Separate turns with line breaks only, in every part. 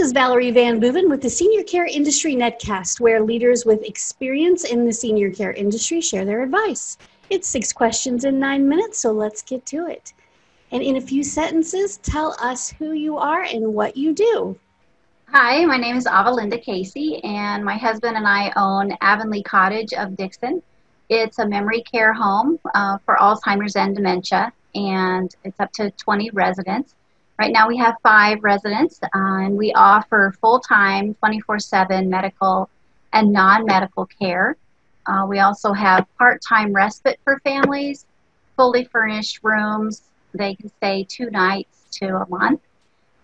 is Valerie VanBooven with the Senior Care Industry Netcast, where leaders with experience in the senior care industry share their advice. It's six questions in nine minutes, so let's get to it. And in a few sentences, tell us who you are and what you do.
Hi, my name is AvaLynda Casey, and my husband and I own Avonlea Cottage of Dixon. It's a memory care home uh, for Alzheimer's and dementia, and it's up to 20 residents. Right now we have five residents, uh, and we offer full-time, 24-7 medical and non-medical care. Uh, we also have part-time respite for families, fully furnished rooms. They can stay two nights to a month.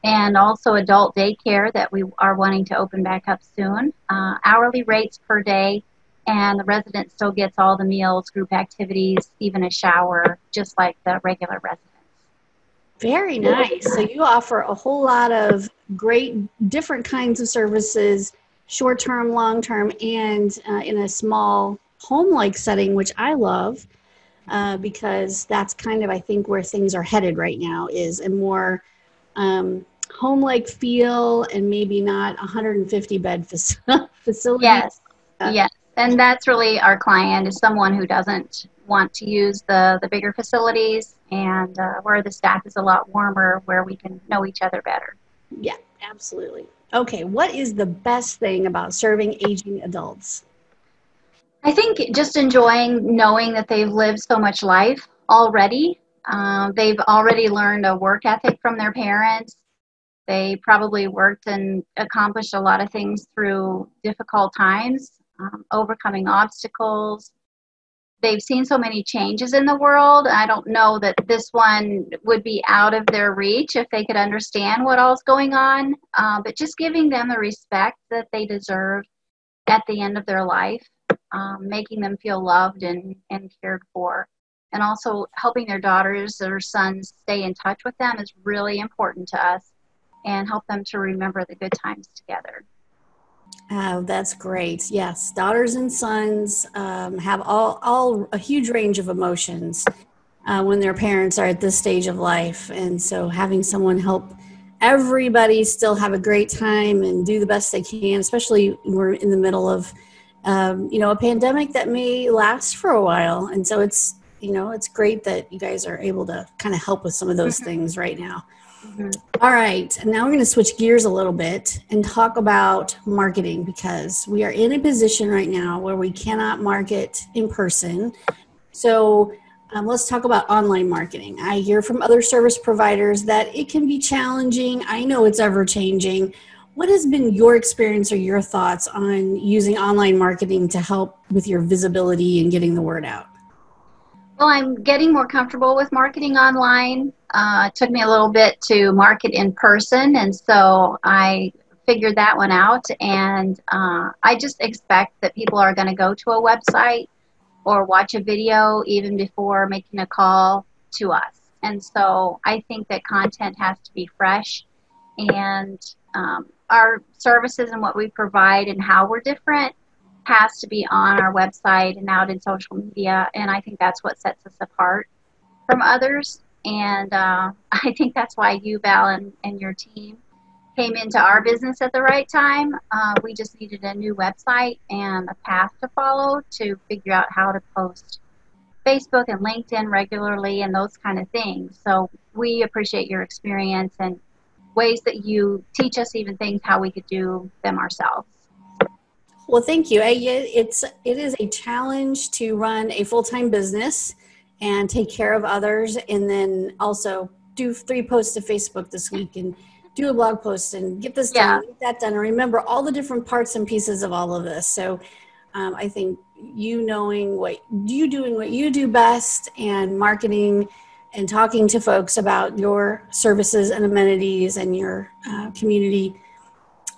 And also adult daycare that we are wanting to open back up soon. Uh, hourly rates per day, and the resident still gets all the meals, group activities, even a shower, just like the regular resident.
Very nice. So you offer a whole lot of great different kinds of services, short term, long term, and uh, in a small home like setting, which I love uh, because that's kind of, I think, where things are headed right now is a more um, home like feel and maybe not 150 bed facility.
Yes. Uh, yes. And that's really our client is someone who doesn't want to use the, the bigger facilities and uh, where the staff is a lot warmer, where we can know each other better.
Yeah, absolutely. Okay, what is the best thing about serving aging adults?
I think just enjoying knowing that they've lived so much life already. Um, they've already learned a work ethic from their parents. They probably worked and accomplished a lot of things through difficult times, um, overcoming obstacles, they've seen so many changes in the world. I don't know that this one would be out of their reach if they could understand what all's going on. Uh, but just giving them the respect that they deserve at the end of their life, um, making them feel loved and, and cared for, and also helping their daughters or sons stay in touch with them is really important to us and help them to remember the good times together.
Oh, that's great. Yes, daughters and sons um, have all, all a huge range of emotions uh, when their parents are at this stage of life. And so having someone help everybody still have a great time and do the best they can, especially we're in the middle of, um, you know, a pandemic that may last for a while. And so it's, you know, it's great that you guys are able to kind of help with some of those mm-hmm. things right now. Mm-hmm. All right, now we're going to switch gears a little bit and talk about marketing because we are in a position right now where we cannot market in person. So um, let's talk about online marketing. I hear from other service providers that it can be challenging. I know it's ever changing. What has been your experience or your thoughts on using online marketing to help with your visibility and getting the word out?
Well, I'm getting more comfortable with marketing online. Uh, it took me a little bit to market in person, and so I figured that one out. And uh, I just expect that people are going to go to a website or watch a video even before making a call to us. And so I think that content has to be fresh, and um, our services and what we provide and how we're different has to be on our website and out in social media, and I think that's what sets us apart from others. And uh, I think that's why you, Val, and, and your team came into our business at the right time. Uh, we just needed a new website and a path to follow to figure out how to post Facebook and LinkedIn regularly and those kind of things. So we appreciate your experience and ways that you teach us even things how we could do them ourselves.
Well, thank you. It's it is a challenge to run a full time business and take care of others, and then also do three posts to Facebook this week and do a blog post and get this yeah. done, get that done, and remember all the different parts and pieces of all of this. So, um, I think you knowing what you doing what you do best and marketing and talking to folks about your services and amenities and your uh, community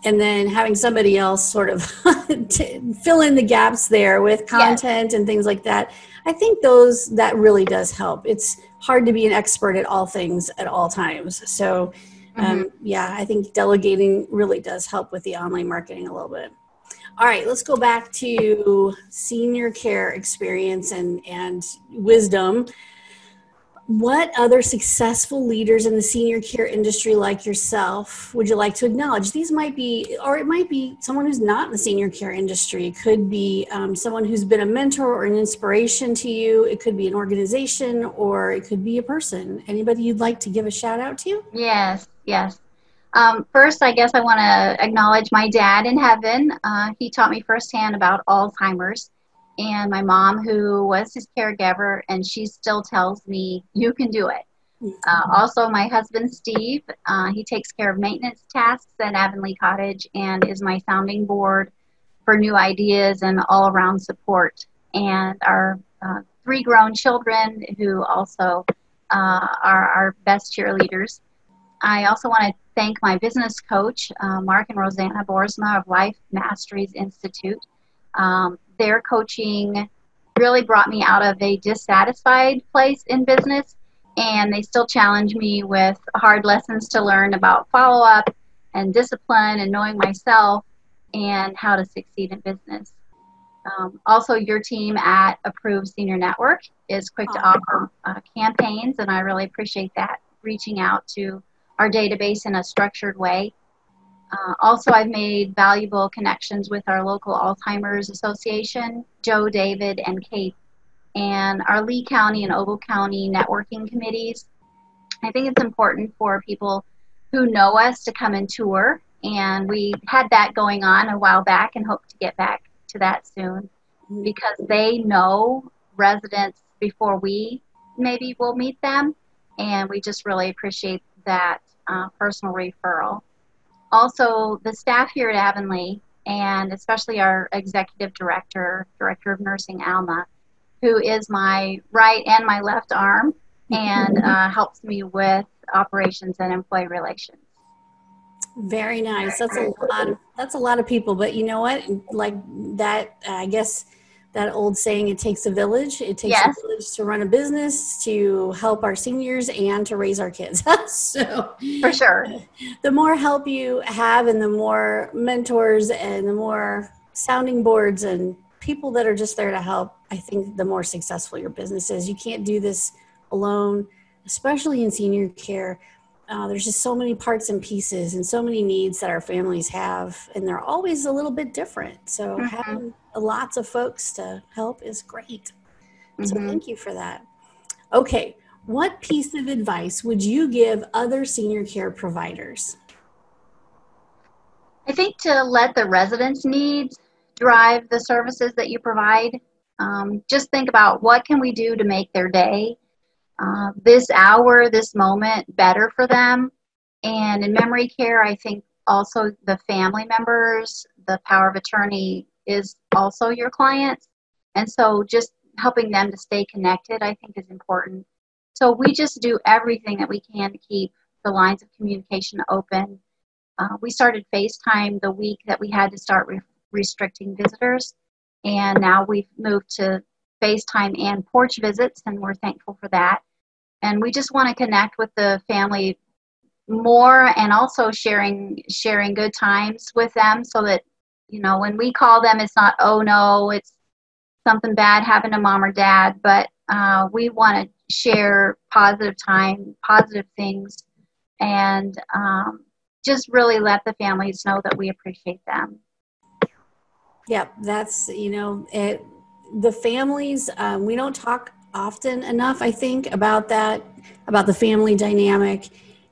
and then having somebody else sort of fill in the gaps there with content yes. and things like that i think those that really does help it's hard to be an expert at all things at all times so um, mm-hmm. yeah i think delegating really does help with the online marketing a little bit all right let's go back to senior care experience and and wisdom what other successful leaders in the senior care industry like yourself would you like to acknowledge? These might be or it might be someone who's not in the senior care industry. It could be um, someone who's been a mentor or an inspiration to you. It could be an organization or it could be a person. Anybody you'd like to give a shout out to?
Yes yes. Um, first i guess i want to acknowledge my dad in heaven. Uh, he taught me firsthand about alzheimer's and my mom, who was his caregiver, and she still tells me, You can do it. Uh, also, my husband Steve, uh, he takes care of maintenance tasks at Avonlea Cottage and is my sounding board for new ideas and all around support. And our uh, three grown children, who also uh, are our best cheerleaders. I also want to thank my business coach, uh, Mark and Rosanna Borsma of Life Masteries Institute. Um, their coaching really brought me out of a dissatisfied place in business and they still challenge me with hard lessons to learn about follow up and discipline and knowing myself and how to succeed in business. Um, also, your team at Approved Senior Network is quick to offer uh, campaigns, and I really appreciate that, reaching out to our database in a structured way. Uh, also, I've made valuable connections with our local Alzheimer's Association, Joe, David, and Kate, and our Lee County and Ogle County networking committees. I think it's important for people who know us to come and tour, and we had that going on a while back and hope to get back to that soon because they know residents before we maybe will meet them, and we just really appreciate that uh, personal referral also the staff here at Avonlea, and especially our executive director, director of nursing, Alma, who is my right and my left arm and uh, helps me with operations and employee relations.
Very nice. That's a lot. Of, that's a lot of people, but you know what? Like that, I guess that old saying it takes a village. It takes yes. a village to run a business to help our seniors and to raise our kids. So
for sure.
the more help you have and the more mentors and the more sounding boards and people that are just there to help i think the more successful your business is. You can't do this alone especially in senior care uh, there's just so many parts and pieces and so many needs that our families have and they're always a little bit different. So mm-hmm. having lots of folks to help is great. Mm-hmm. so thank you for that. Okay what piece of advice would you give other senior care providers?
I think to let the residents needs drive the services that you provide. Um, just think about what can we do to make their day uh, this hour, this moment better for them. And in memory care, I think also the family members, the power of attorney is also your clients. And so just helping them to stay connected, I think, is important. So we just do everything that we can to keep the lines of communication open. Uh, we started FaceTime the week that we had to start re- restricting visitors, and now we've moved to FaceTime and porch visits, and we're thankful for that and we just want to connect with the family more and also sharing sharing good times with them so that you know when we call them it's not oh no it's something bad happened to mom or dad but uh, we want to share positive time positive things and um, just really let the families know that we appreciate them.
Yep that's you know it the families um, we don't talk often enough i think about that about the family dynamic.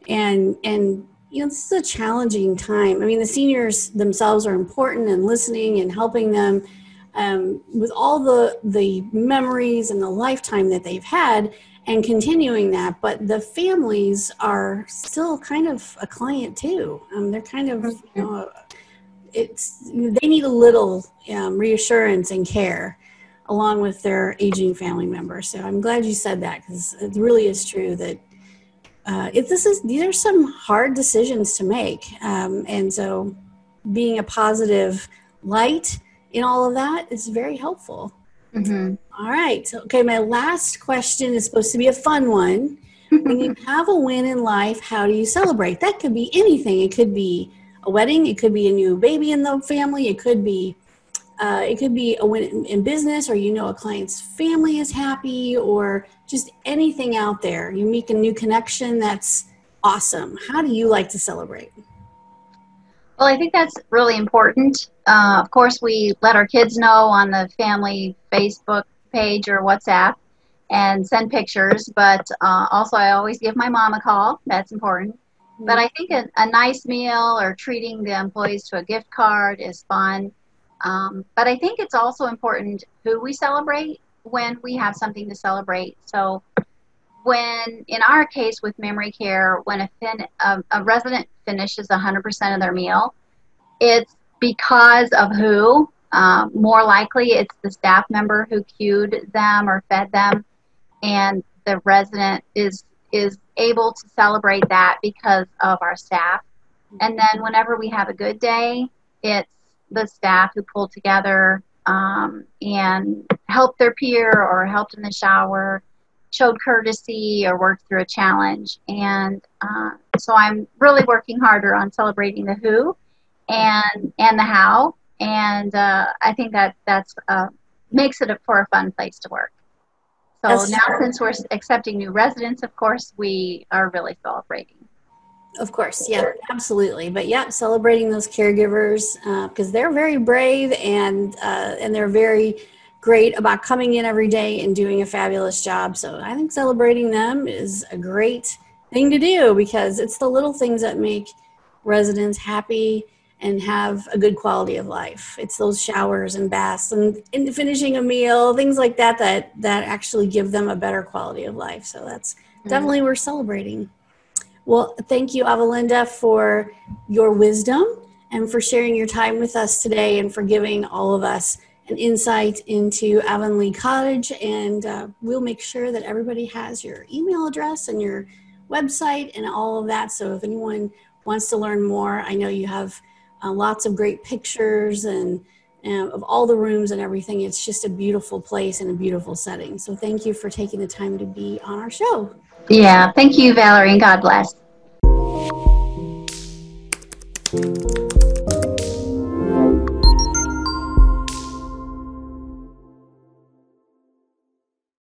And and you know this is a challenging time. I mean the seniors themselves are important and listening and helping them um, with all the the memories and the lifetime that they've had and continuing that. But the families are still kind of a client too. Um, they're kind of you know it's they need a little um, reassurance and care along with their aging family members. So I'm glad you said that because it really is true that uh, if this is these are some hard decisions to make, um, and so being a positive light in all of that is very helpful. Mm-hmm. All right. Okay. My last question is supposed to be a fun one. when you have a win in life, how do you celebrate? That could be anything. It could be a wedding. It could be a new baby in the family. It could be uh, it could be a win in business, or you know a client's family is happy, or just anything out there. You make a new connection that's awesome. How do you like to celebrate?
Well, I think that's really important. Uh, of course, we let our kids know on the family Facebook page or WhatsApp and send pictures, but uh, also I always give my mom a call. That's important. But I think a, a, nice meal or treating the employees to a gift card is fun. Um, but I think it's also important who we celebrate when we have something to celebrate. So, when in our case with memory care, when a, fin, a, a resident finishes 100% of their meal, it's because of who. Uh, more likely, it's the staff member who cued them or fed them, and the resident is is able to celebrate that because of our staff. And then whenever we have a good day, it's the staff who pulled together um, and helped their peer or helped in the shower, showed courtesy or worked through a challenge. And uh, so I'm really working harder on celebrating the who and and the how. And uh, I think that that's uh, makes it a, for a fun place to work. So that's now, true. since we're accepting new residents, of course, we are really celebrating.
Of course, yeah, absolutely. But yeah, celebrating those caregivers because uh, they're very brave and uh, and they're very great about coming in every day and doing a fabulous job. So I think celebrating them is a great thing to do because it's the little things that make residents happy and have a good quality of life. It's those showers and baths and, and finishing a meal, things like that that that actually give them a better quality of life. So that's mm-hmm. definitely we're celebrating. Well, thank you, AvaLynda, for your wisdom and for sharing your time with us today and for giving all of us an insight into Avonlea Cottage. And uh, we'll make sure that everybody has your email address and your website and all of that. So if anyone wants to learn more, I know you have uh, lots of great pictures and uh, of all the rooms and everything. It's just a beautiful place and a beautiful setting. So thank you for taking the time to be on our show.
Yeah, thank you, Valerie, and God bless.